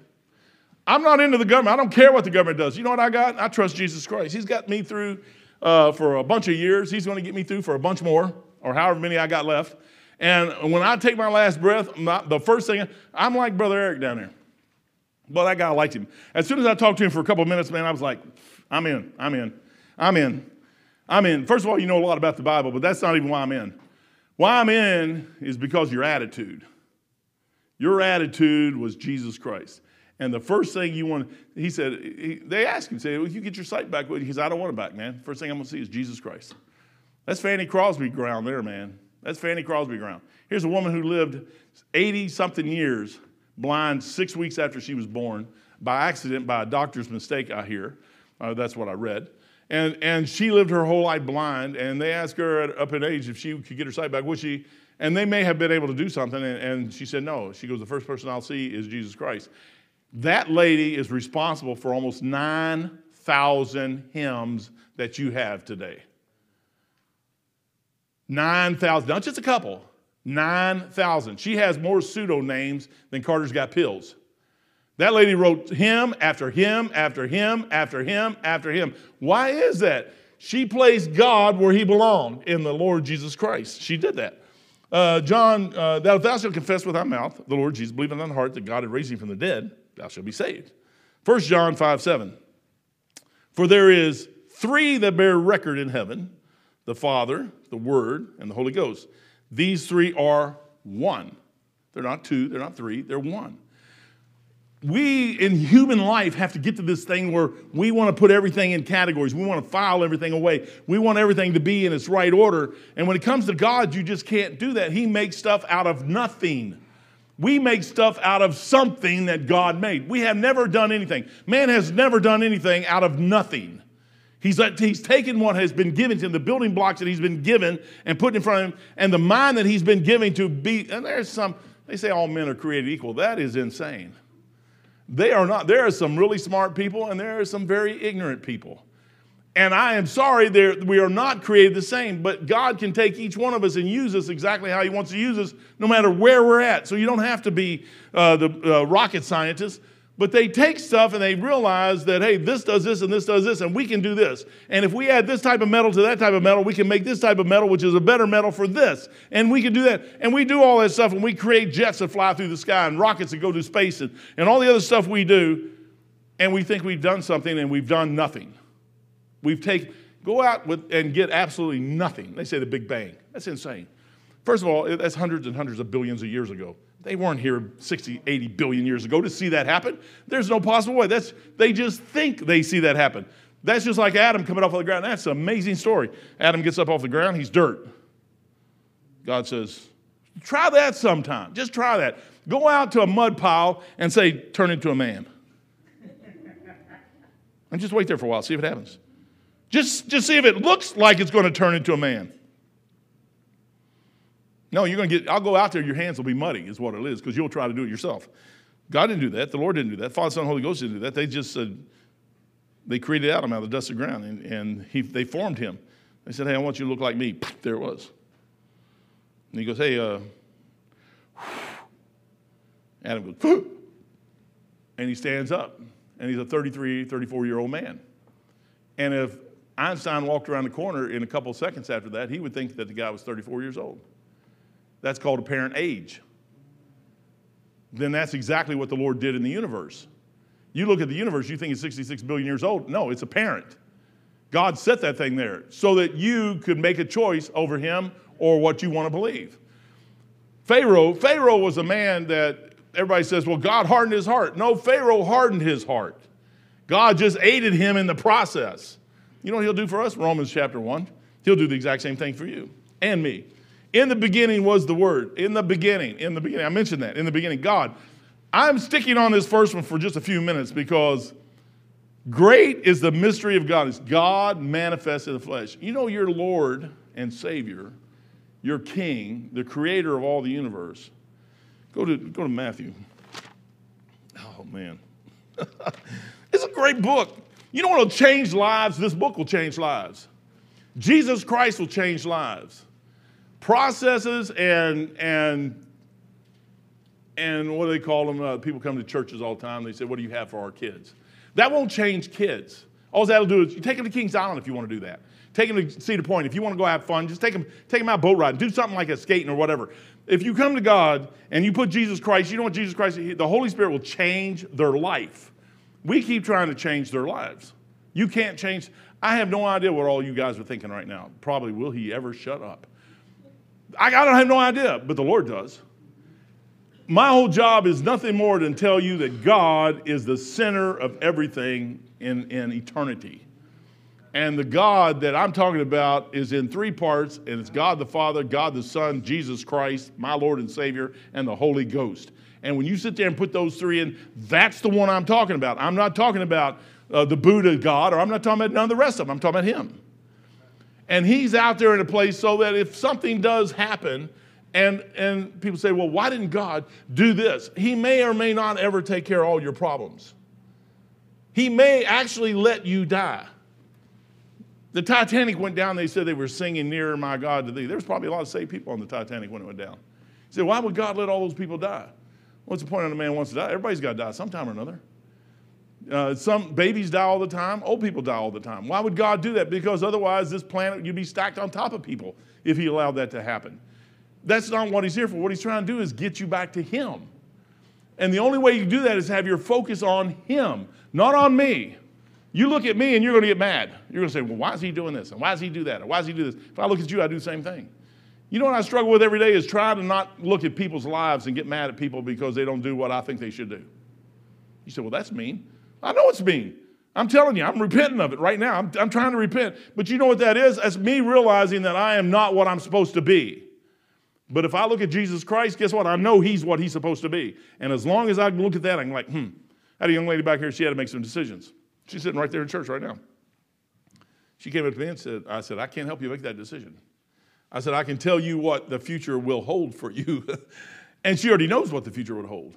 I'm not into the government. I don't care what the government does. You know what I got? I trust Jesus Christ. He's got me through uh, for a bunch of years. He's going to get me through for a bunch more, or however many I got left. And when I take my last breath, the first thing, I'm like Brother Eric down there. But that guy liked him. As soon as I talked to him for a couple of minutes, man, I was like, I'm in, I'm in, I'm in, I'm in. First of all, you know a lot about the Bible, but that's not even why I'm in. Why I'm in is because your attitude. Your attitude was Jesus Christ. And the first thing you want, he said, he, they asked him, say, well, you get your sight back. He said, I don't want it back, man. First thing I'm going to see is Jesus Christ. That's Fanny Crosby ground there, man. That's Fanny Crosby ground. Here's a woman who lived 80 something years blind six weeks after she was born by accident, by a doctor's mistake, I hear. Uh, that's what I read. And, and she lived her whole life blind, and they asked her at, up in age if she could get her sight back. Would she? And they may have been able to do something, and, and she said no. She goes, The first person I'll see is Jesus Christ. That lady is responsible for almost 9,000 hymns that you have today. 9,000, not just a couple, 9,000. She has more pseudo names than Carter's got pills. That lady wrote hymn after hymn after hymn after hymn after hymn. Why is that? She placed God where he belonged in the Lord Jesus Christ. She did that. Uh, John, uh, that if thou shalt confess with thy mouth the Lord Jesus, believe in thine heart that God had raised him from the dead, thou shalt be saved. 1 John 5 7. For there is three that bear record in heaven the Father, the Word, and the Holy Ghost. These three are one. They're not two, they're not three, they're one. We in human life have to get to this thing where we want to put everything in categories. We want to file everything away. We want everything to be in its right order. And when it comes to God, you just can't do that. He makes stuff out of nothing. We make stuff out of something that God made. We have never done anything. Man has never done anything out of nothing. He's, uh, he's taken what has been given to him, the building blocks that he's been given and put in front of him, and the mind that he's been given to be. And there's some, they say all men are created equal. That is insane. They are not. There are some really smart people, and there are some very ignorant people. And I am sorry, we are not created the same, but God can take each one of us and use us exactly how He wants to use us, no matter where we're at. So you don't have to be uh, the uh, rocket scientist, but they take stuff and they realize that, hey, this does this and this does this, and we can do this. And if we add this type of metal to that type of metal, we can make this type of metal, which is a better metal for this. And we can do that. And we do all that stuff, and we create jets that fly through the sky and rockets that go to space and, and all the other stuff we do. And we think we've done something, and we've done nothing. We've taken, go out with, and get absolutely nothing. They say the Big Bang. That's insane. First of all, that's hundreds and hundreds of billions of years ago. They weren't here 60, 80 billion years ago to see that happen. There's no possible way. That's, they just think they see that happen. That's just like Adam coming off of the ground. That's an amazing story. Adam gets up off the ground, he's dirt. God says, try that sometime. Just try that. Go out to a mud pile and say, turn into a man. and just wait there for a while, see if it happens. Just, just see if it looks like it's going to turn into a man. No, you're going to get, I'll go out there, your hands will be muddy, is what it is, because you'll try to do it yourself. God didn't do that. The Lord didn't do that. Father, Son, Holy Ghost didn't do that. They just said, they created Adam out of the dust of the ground and, and he, they formed him. They said, Hey, I want you to look like me. There it was. And he goes, Hey, uh, Adam goes, Phew! and he stands up. And he's a 33, 34 year old man. And if Einstein walked around the corner in a couple seconds after that, he would think that the guy was 34 years old. That's called apparent age. Then that's exactly what the Lord did in the universe. You look at the universe, you think it's 66 billion years old. No, it's apparent. God set that thing there so that you could make a choice over him or what you want to believe. Pharaoh, Pharaoh was a man that everybody says, well, God hardened his heart. No, Pharaoh hardened his heart. God just aided him in the process. You know what he'll do for us? Romans chapter 1. He'll do the exact same thing for you and me. In the beginning was the Word. In the beginning, in the beginning. I mentioned that. In the beginning, God. I'm sticking on this first one for just a few minutes because great is the mystery of God. It's God manifested in the flesh. You know, your Lord and Savior, your King, the creator of all the universe. Go to, go to Matthew. Oh, man. it's a great book. You know what will change lives? This book will change lives. Jesus Christ will change lives. Processes and and and what do they call them? Uh, people come to churches all the time. They say, "What do you have for our kids?" That won't change kids. All that'll do is you take them to Kings Island if you want to do that. Take them to Cedar Point if you want to go have fun. Just take them, take them out boat riding. Do something like a skating or whatever. If you come to God and you put Jesus Christ, you know what Jesus Christ, the Holy Spirit will change their life. We keep trying to change their lives. You can't change. I have no idea what all you guys are thinking right now. Probably, will he ever shut up? I, I don't have no idea, but the Lord does. My whole job is nothing more than tell you that God is the center of everything in, in eternity. And the God that I'm talking about is in three parts, and it's God the Father, God the Son, Jesus Christ, my Lord and Savior, and the Holy Ghost. And when you sit there and put those three in, that's the one I'm talking about. I'm not talking about uh, the Buddha God, or I'm not talking about none of the rest of them. I'm talking about Him. And He's out there in a place so that if something does happen, and, and people say, well, why didn't God do this? He may or may not ever take care of all your problems. He may actually let you die. The Titanic went down, they said they were singing Nearer My God to Thee. There was probably a lot of saved people on the Titanic when it went down. He said, why would God let all those people die? What's the point of a man wants to die? Everybody's got to die sometime or another. Uh, some babies die all the time, old people die all the time. Why would God do that? Because otherwise, this planet, you'd be stacked on top of people if He allowed that to happen. That's not what He's here for. What He's trying to do is get you back to Him. And the only way you do that is have your focus on Him, not on me. You look at me and you're going to get mad. You're going to say, well, why is he doing this? And why does he do that? Or why does he do this? If I look at you, I do the same thing. You know what I struggle with every day is trying to not look at people's lives and get mad at people because they don't do what I think they should do. You say, well, that's mean. I know it's mean. I'm telling you, I'm repenting of it right now. I'm, I'm trying to repent. But you know what that is? That's me realizing that I am not what I'm supposed to be. But if I look at Jesus Christ, guess what? I know he's what he's supposed to be. And as long as I look at that, I'm like, hmm. I had a young lady back here, she had to make some decisions. She's sitting right there in church right now. She came up to me and said, I said, I can't help you make that decision. I said, I can tell you what the future will hold for you. and she already knows what the future would hold.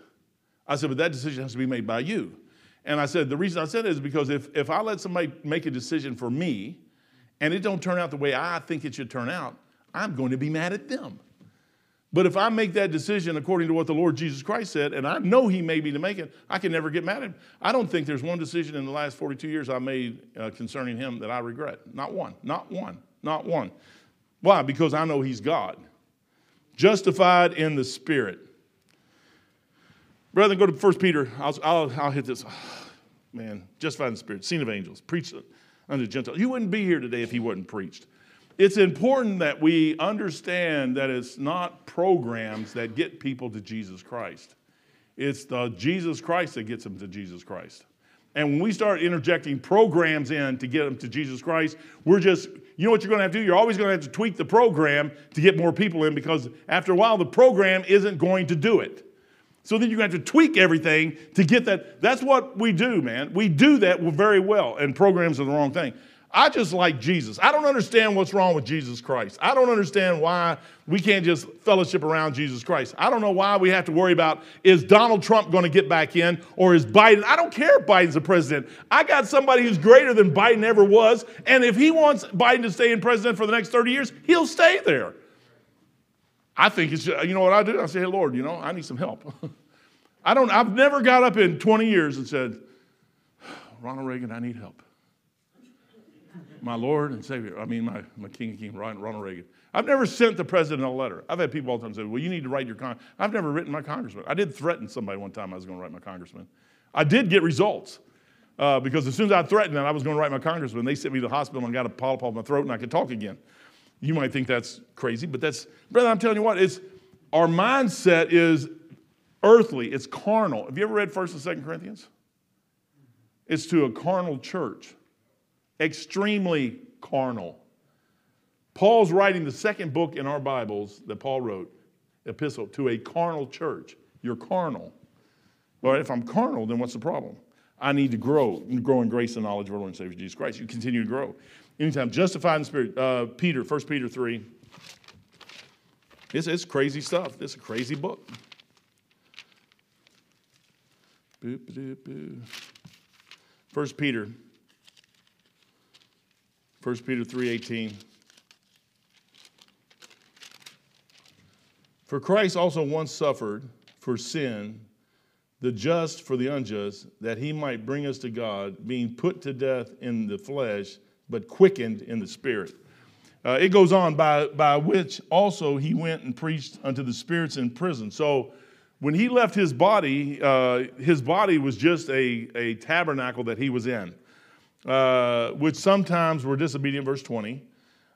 I said, but that decision has to be made by you. And I said, the reason I said it is because if, if I let somebody make a decision for me and it don't turn out the way I think it should turn out, I'm going to be mad at them. But if I make that decision according to what the Lord Jesus Christ said, and I know He made me to make it, I can never get mad at Him. I don't think there's one decision in the last 42 years I made uh, concerning Him that I regret. Not one. Not one. Not one. Why? Because I know He's God. Justified in the Spirit. Brethren, go to 1 Peter. I'll, I'll, I'll hit this. Oh, man, justified in the Spirit, seen of angels, preached unto Gentiles. You wouldn't be here today if He wasn't preached it's important that we understand that it's not programs that get people to Jesus Christ. It's the Jesus Christ that gets them to Jesus Christ. And when we start interjecting programs in to get them to Jesus Christ, we're just, you know what you're going to have to do? You're always going to have to tweak the program to get more people in because after a while, the program isn't going to do it. So then you're going to have to tweak everything to get that. That's what we do, man. We do that very well, and programs are the wrong thing. I just like Jesus. I don't understand what's wrong with Jesus Christ. I don't understand why we can't just fellowship around Jesus Christ. I don't know why we have to worry about is Donald Trump going to get back in or is Biden? I don't care if Biden's the president. I got somebody who's greater than Biden ever was. And if he wants Biden to stay in president for the next 30 years, he'll stay there. I think it's, you know what I do? I say, hey, Lord, you know, I need some help. I don't, I've never got up in 20 years and said, Ronald Reagan, I need help my Lord and Savior, I mean, my, my King of Kings, Ronald Reagan. I've never sent the president a letter. I've had people all the time say, well, you need to write your con. I've never written my congressman. I did threaten somebody one time I was going to write my congressman. I did get results uh, because as soon as I threatened that I was going to write my congressman, they sent me to the hospital and got a polyp on my throat and I could talk again. You might think that's crazy, but that's, brother, I'm telling you what, it's, our mindset is earthly, it's carnal. Have you ever read 1st and 2nd Corinthians? It's to a carnal church extremely carnal. Paul's writing the second book in our Bibles that Paul wrote, epistle, to a carnal church. You're carnal. Well, if I'm carnal, then what's the problem? I need to grow, grow in grace and knowledge of our Lord and Savior Jesus Christ. You continue to grow. Anytime, justified in the Spirit. Uh, Peter, 1 Peter 3. It's, it's crazy stuff. It's a crazy book. Boop, boop, boop. 1 Peter 1 Peter 3:18 For Christ also once suffered for sin, the just for the unjust, that he might bring us to God, being put to death in the flesh, but quickened in the spirit. Uh, it goes on, by, by which also he went and preached unto the spirits in prison. So when he left his body, uh, his body was just a, a tabernacle that he was in uh, which sometimes were disobedient, verse 20.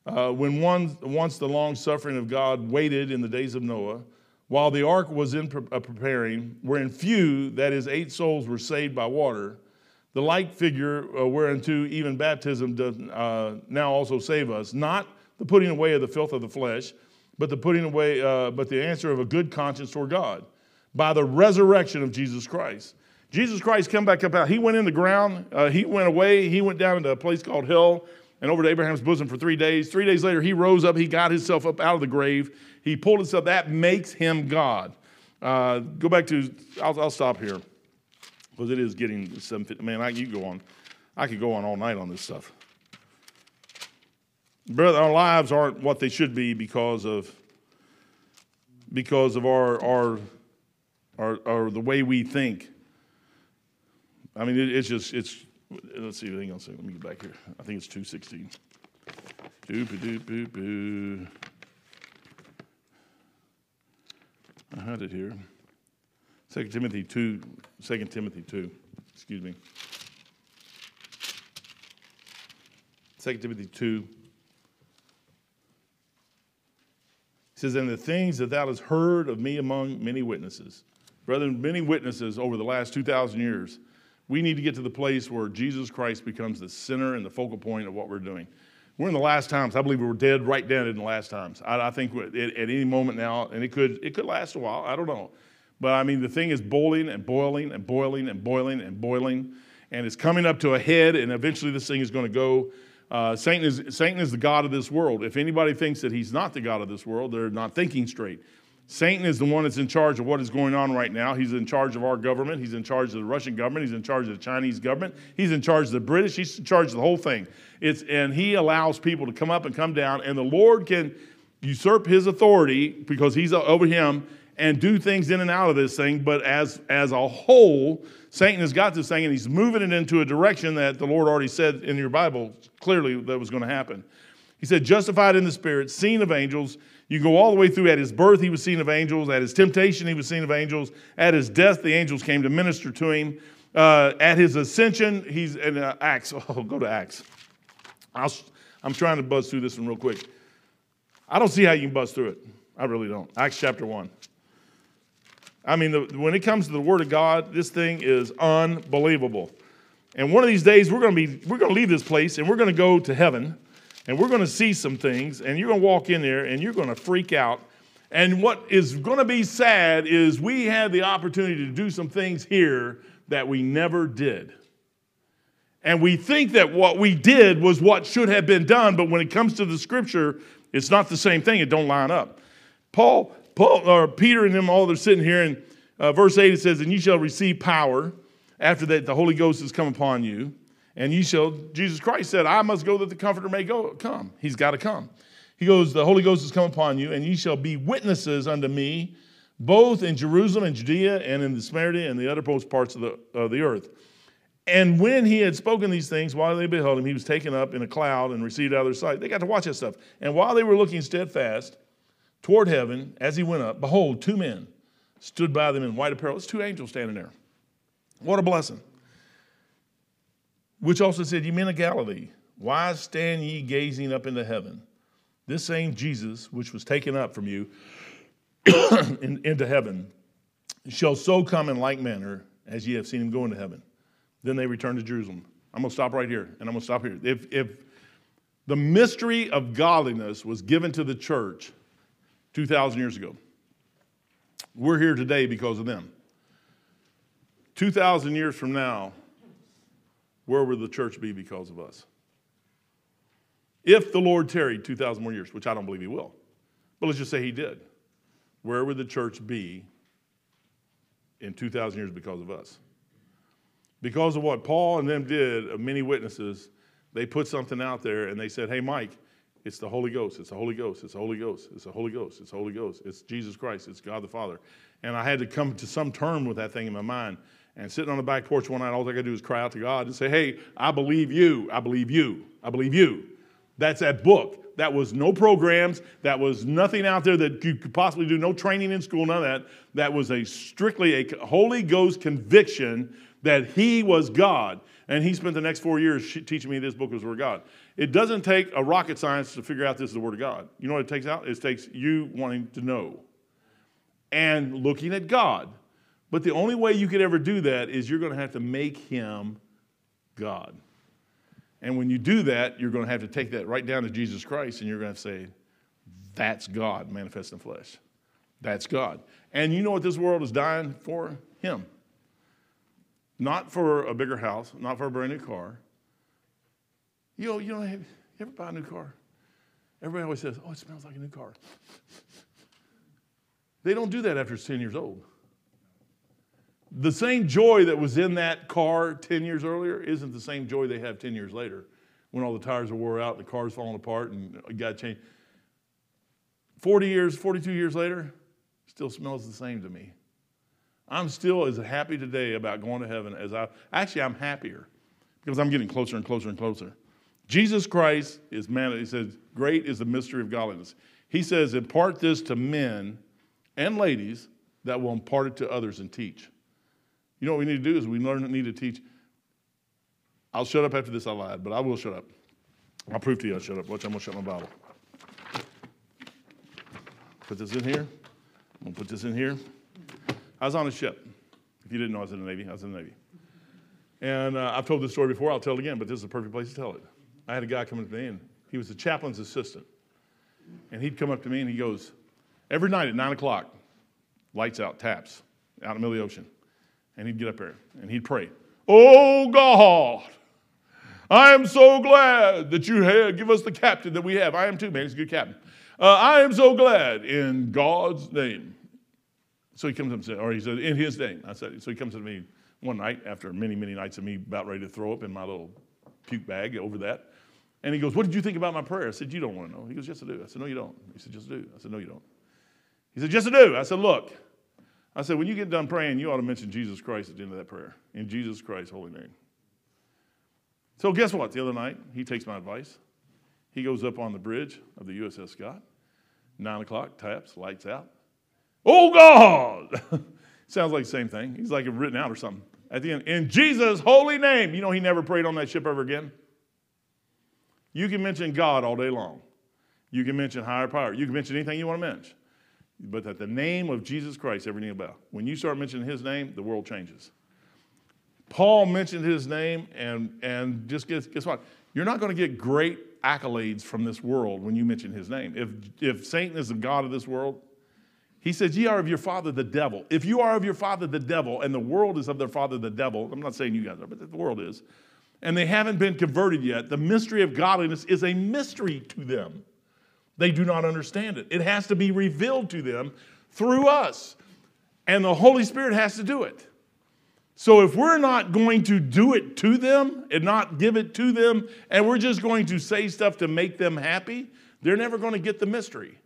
Uh, when one, once the long suffering of God waited in the days of Noah, while the ark was in pre- uh, preparing, wherein few, that is, eight souls, were saved by water, the like figure uh, whereunto even baptism does uh, now also save us, not the putting away of the filth of the flesh, but the putting away, uh, but the answer of a good conscience toward God, by the resurrection of Jesus Christ Jesus Christ come back up out. He went in the ground. Uh, he went away. He went down into a place called hell and over to Abraham's bosom for three days. Three days later, he rose up. He got himself up out of the grave. He pulled himself. That makes him God. Uh, go back to, I'll, I'll stop here because it is getting 750. Man, I, you go on. I could go on all night on this stuff. Brother, our lives aren't what they should be because of because of our our our, our the way we think. I mean, it, it's just, it's, let's see, hang on a second. Let me get back here. I think it's 216. Doop, doop, doop. I had it here. 2 Timothy 2, 2 Timothy 2, excuse me. 2 Timothy 2. He says, And the things that thou hast heard of me among many witnesses. Brethren, many witnesses over the last 2,000 years we need to get to the place where Jesus Christ becomes the center and the focal point of what we're doing. We're in the last times. I believe we're dead, right dead in the last times. I, I think at, at, any moment now, and it could it could last a while. I don't know, but I mean the thing is boiling and boiling and boiling and boiling and boiling, and it's coming up to a head, and eventually this thing is going to go. Uh, Satan is Satan is the god of this world. If anybody thinks that he's not the god of this world, they're not thinking straight. Satan is the one that's in charge of what is going on right now. He's in charge of our government. He's in charge of the Russian government. He's in charge of the Chinese government. He's in charge of the British. He's in charge of the whole thing. It's, and he allows people to come up and come down, and the Lord can usurp his authority because he's over him and do things in and out of this thing. But as, as a whole, Satan has got this thing and he's moving it into a direction that the Lord already said in your Bible clearly that was going to happen. He said, justified in the spirit, seen of angels you go all the way through. At his birth, he was seen of angels. At his temptation, he was seen of angels. At his death, the angels came to minister to him. Uh, at his ascension, he's in uh, Acts. Oh, go to Acts. i am trying to buzz through this one real quick. I don't see how you can buzz through it. I really don't. Acts chapter 1. I mean, the, when it comes to the Word of God, this thing is unbelievable. And one of these days, we're going to be we're going to leave this place and we're going to go to heaven and we're going to see some things, and you're going to walk in there and you're going to freak out. And what is going to be sad is we had the opportunity to do some things here that we never did. And we think that what we did was what should have been done, but when it comes to the scripture, it's not the same thing. It don't line up. Paul, Paul or Peter and them all they're sitting here and uh, verse 8 it says, And you shall receive power after that the Holy Ghost has come upon you. And you shall, Jesus Christ said, I must go that the Comforter may go come. He's got to come. He goes, The Holy Ghost has come upon you, and ye shall be witnesses unto me, both in Jerusalem and Judea and in the Samaria and the uttermost parts of the, of the earth. And when he had spoken these things, while they beheld him, he was taken up in a cloud and received out of their sight. They got to watch that stuff. And while they were looking steadfast toward heaven as he went up, behold, two men stood by them in white apparel. It's two angels standing there. What a blessing. Which also said, Ye men of Galilee, why stand ye gazing up into heaven? This same Jesus, which was taken up from you in, into heaven, shall so come in like manner as ye have seen him go into heaven. Then they returned to Jerusalem. I'm going to stop right here, and I'm going to stop here. If, if the mystery of godliness was given to the church 2,000 years ago, we're here today because of them. 2,000 years from now, where would the church be because of us? If the Lord tarried 2,000 more years, which I don't believe he will, but let's just say he did, where would the church be in 2,000 years because of us? Because of what Paul and them did, of many witnesses, they put something out there and they said, Hey, Mike, it's the Holy Ghost. It's the Holy Ghost. It's the Holy Ghost. It's the Holy Ghost. It's the Holy Ghost. It's Jesus Christ. It's God the Father. And I had to come to some term with that thing in my mind. And sitting on the back porch one night, all I could do is cry out to God and say, Hey, I believe you. I believe you. I believe you. That's that book. That was no programs. That was nothing out there that you could possibly do. No training in school, none of that. That was a strictly a Holy Ghost conviction that He was God. And He spent the next four years teaching me this book was the Word of God. It doesn't take a rocket science to figure out this is the Word of God. You know what it takes out? It takes you wanting to know and looking at God. But the only way you could ever do that is you're going to have to make Him God. And when you do that, you're going to have to take that right down to Jesus Christ and you're going to say, that's God manifest in flesh. That's God. And you know what this world is dying for? Him. Not for a bigger house, not for a brand new car. You know, you know, you ever buy a new car? Everybody always says, oh, it smells like a new car. they don't do that after it's 10 years old. The same joy that was in that car 10 years earlier isn't the same joy they have 10 years later when all the tires are wore out, the car's falling apart, and you got changed. 40 years, 42 years later, still smells the same to me. I'm still as happy today about going to heaven as I actually I'm happier because I'm getting closer and closer and closer. Jesus Christ is man, he says, great is the mystery of godliness. He says, impart this to men and ladies that will impart it to others and teach. You know what we need to do is we learn need to teach. I'll shut up after this, I lied, but I will shut up. I'll prove to you I'll shut up. Watch, I'm gonna shut my Bible. Put this in here. I'm gonna put this in here. I was on a ship. If you didn't know, I was in the Navy. I was in the Navy. And uh, I've told this story before. I'll tell it again, but this is a perfect place to tell it. I had a guy come up to me, and he was the chaplain's assistant. And he'd come up to me, and he goes, every night at 9 o'clock, lights out, taps, out in the middle of the ocean. And he'd get up there, and he'd pray, Oh, God, I am so glad that you have give us the captain that we have. I am too, man. He's a good captain. Uh, I am so glad in God's name so he comes up and said, or he said, in his name. I said, so he comes to me one night after many, many nights of me about ready to throw up in my little puke bag over that. And he goes, What did you think about my prayer? I said, You don't want to know. He goes, Yes, I do. I said, No, you don't. He said, Yes, I do. I said, No, you don't. He said, Yes, I do. I said, Look. I said, When you get done praying, you ought to mention Jesus Christ at the end of that prayer. In Jesus Christ's holy name. So guess what? The other night, he takes my advice. He goes up on the bridge of the USS Scott. Nine o'clock, taps, lights out. Oh God! Sounds like the same thing. He's like written out or something. At the end, in Jesus' holy name. You know, he never prayed on that ship ever again. You can mention God all day long. You can mention higher power. You can mention anything you want to mention. But at the name of Jesus Christ, every everything about. When you start mentioning his name, the world changes. Paul mentioned his name, and, and just guess, guess what? You're not going to get great accolades from this world when you mention his name. If, if Satan is the God of this world, he says, Ye are of your father the devil. If you are of your father the devil, and the world is of their father the devil, I'm not saying you guys are, but the world is. and they haven't been converted yet, the mystery of godliness is a mystery to them. They do not understand it. It has to be revealed to them through us, and the Holy Spirit has to do it. So if we're not going to do it to them and not give it to them, and we're just going to say stuff to make them happy, they're never going to get the mystery.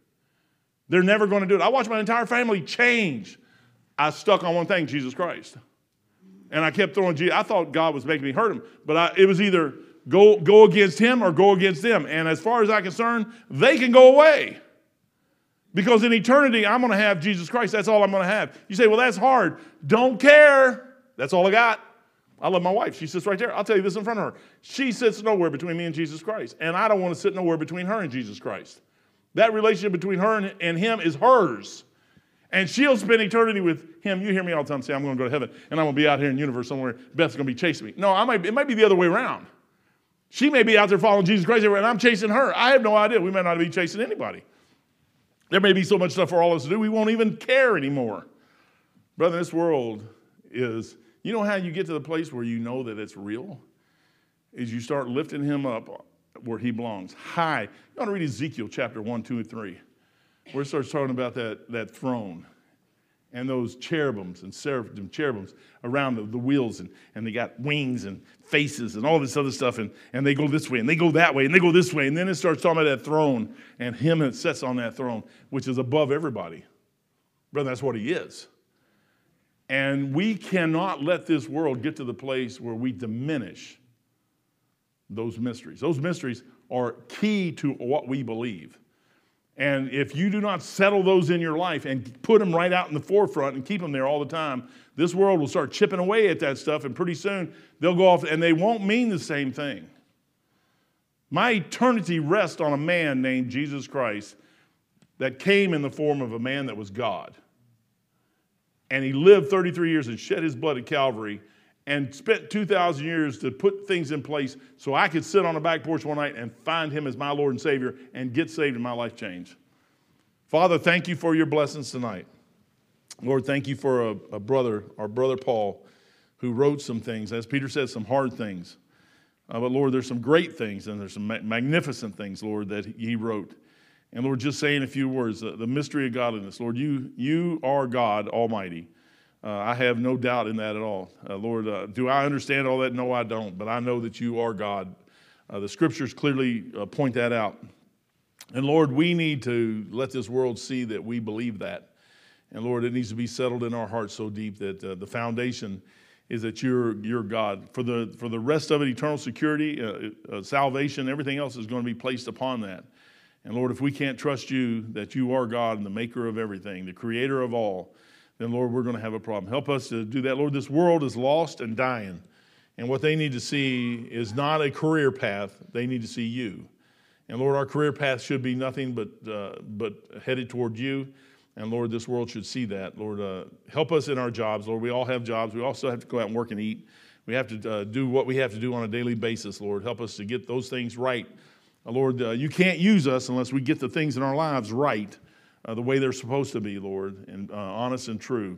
They're never going to do it. I watched my entire family change. I stuck on one thing Jesus Christ. And I kept throwing Jesus. I thought God was making me hurt him, but I, it was either go, go against him or go against them. And as far as I'm concerned, they can go away. Because in eternity, I'm going to have Jesus Christ. That's all I'm going to have. You say, well, that's hard. Don't care. That's all I got. I love my wife. She sits right there. I'll tell you this in front of her. She sits nowhere between me and Jesus Christ. And I don't want to sit nowhere between her and Jesus Christ. That relationship between her and, him is hers. And she'll spend eternity with him. You hear me all the time say, I'm going to go to heaven and I'm going to be out here in the universe somewhere. Beth's going to be chasing me. No, I might, it might be the other way around. She may be out there following Jesus Christ and I'm chasing her. I have no idea. We may not be chasing anybody. There may be so much stuff for all of us to do, we won't even care anymore. Brother, this world is you know how you get to the place where you know that it's real? Is you start lifting him up where he belongs, high. You want to read Ezekiel chapter 1, 2, and 3, where it starts talking about that, that throne and those cherubims and seraphim cherubims around the, the wheels, and, and they got wings and faces and all this other stuff, and, and they go this way and they go that way and they go this way, and then it starts talking about that throne and him that sits on that throne, which is above everybody. Brother, that's what he is. And we cannot let this world get to the place where we diminish those mysteries. Those mysteries are key to what we believe. And if you do not settle those in your life and put them right out in the forefront and keep them there all the time, this world will start chipping away at that stuff, and pretty soon they'll go off and they won't mean the same thing. My eternity rests on a man named Jesus Christ that came in the form of a man that was God and he lived 33 years and shed his blood at Calvary and spent 2,000 years to put things in place so I could sit on the back porch one night and find him as my Lord and Savior and get saved and my life changed. Father, thank you for your blessings tonight. Lord, thank you for a, a brother, our brother Paul, who wrote some things, as Peter said, some hard things. Uh, but Lord, there's some great things and there's some ma- magnificent things, Lord, that he wrote. And Lord, just saying a few words, the, the mystery of godliness. Lord, you, you are God Almighty. Uh, I have no doubt in that at all. Uh, Lord, uh, do I understand all that? No, I don't. But I know that you are God. Uh, the scriptures clearly uh, point that out. And Lord, we need to let this world see that we believe that. And Lord, it needs to be settled in our hearts so deep that uh, the foundation is that you're, you're God. For the, for the rest of it, eternal security, salvation, everything else is going to be placed upon that. And Lord, if we can't trust you that you are God and the maker of everything, the creator of all, then Lord, we're going to have a problem. Help us to do that. Lord, this world is lost and dying. And what they need to see is not a career path, they need to see you. And Lord, our career path should be nothing but, uh, but headed toward you. And Lord, this world should see that. Lord, uh, help us in our jobs. Lord, we all have jobs. We also have to go out and work and eat. We have to uh, do what we have to do on a daily basis, Lord. Help us to get those things right uh, Lord, uh, you can't use us unless we get the things in our lives right, uh, the way they're supposed to be, Lord, and uh, honest and true.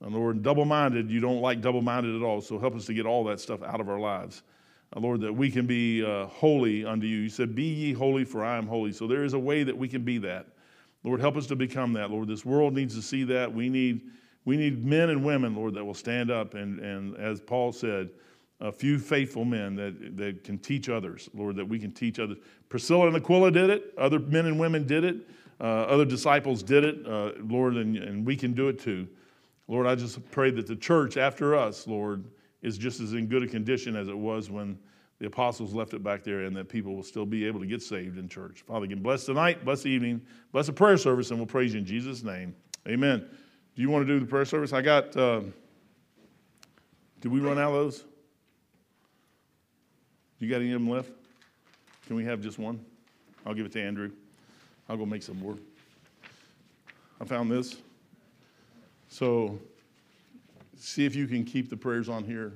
And Lord, double minded, you don't like double minded at all, so help us to get all that stuff out of our lives. Uh, Lord, that we can be uh, holy unto you. You said, Be ye holy, for I am holy. So there is a way that we can be that. Lord, help us to become that. Lord, this world needs to see that. We need, we need men and women, Lord, that will stand up and, and as Paul said, a few faithful men that, that can teach others, Lord, that we can teach others. Priscilla and Aquila did it, other men and women did it, uh, other disciples did it, uh, Lord, and, and we can do it too. Lord, I just pray that the church after us, Lord, is just as in good a condition as it was when the apostles left it back there, and that people will still be able to get saved in church. Father, again, bless tonight, bless the evening, bless the prayer service, and we'll praise you in Jesus' name. Amen. Do you want to do the prayer service? I got, uh, did we run out of those? You got any of them left? Can we have just one? I'll give it to Andrew. I'll go make some more. I found this. So see if you can keep the prayers on here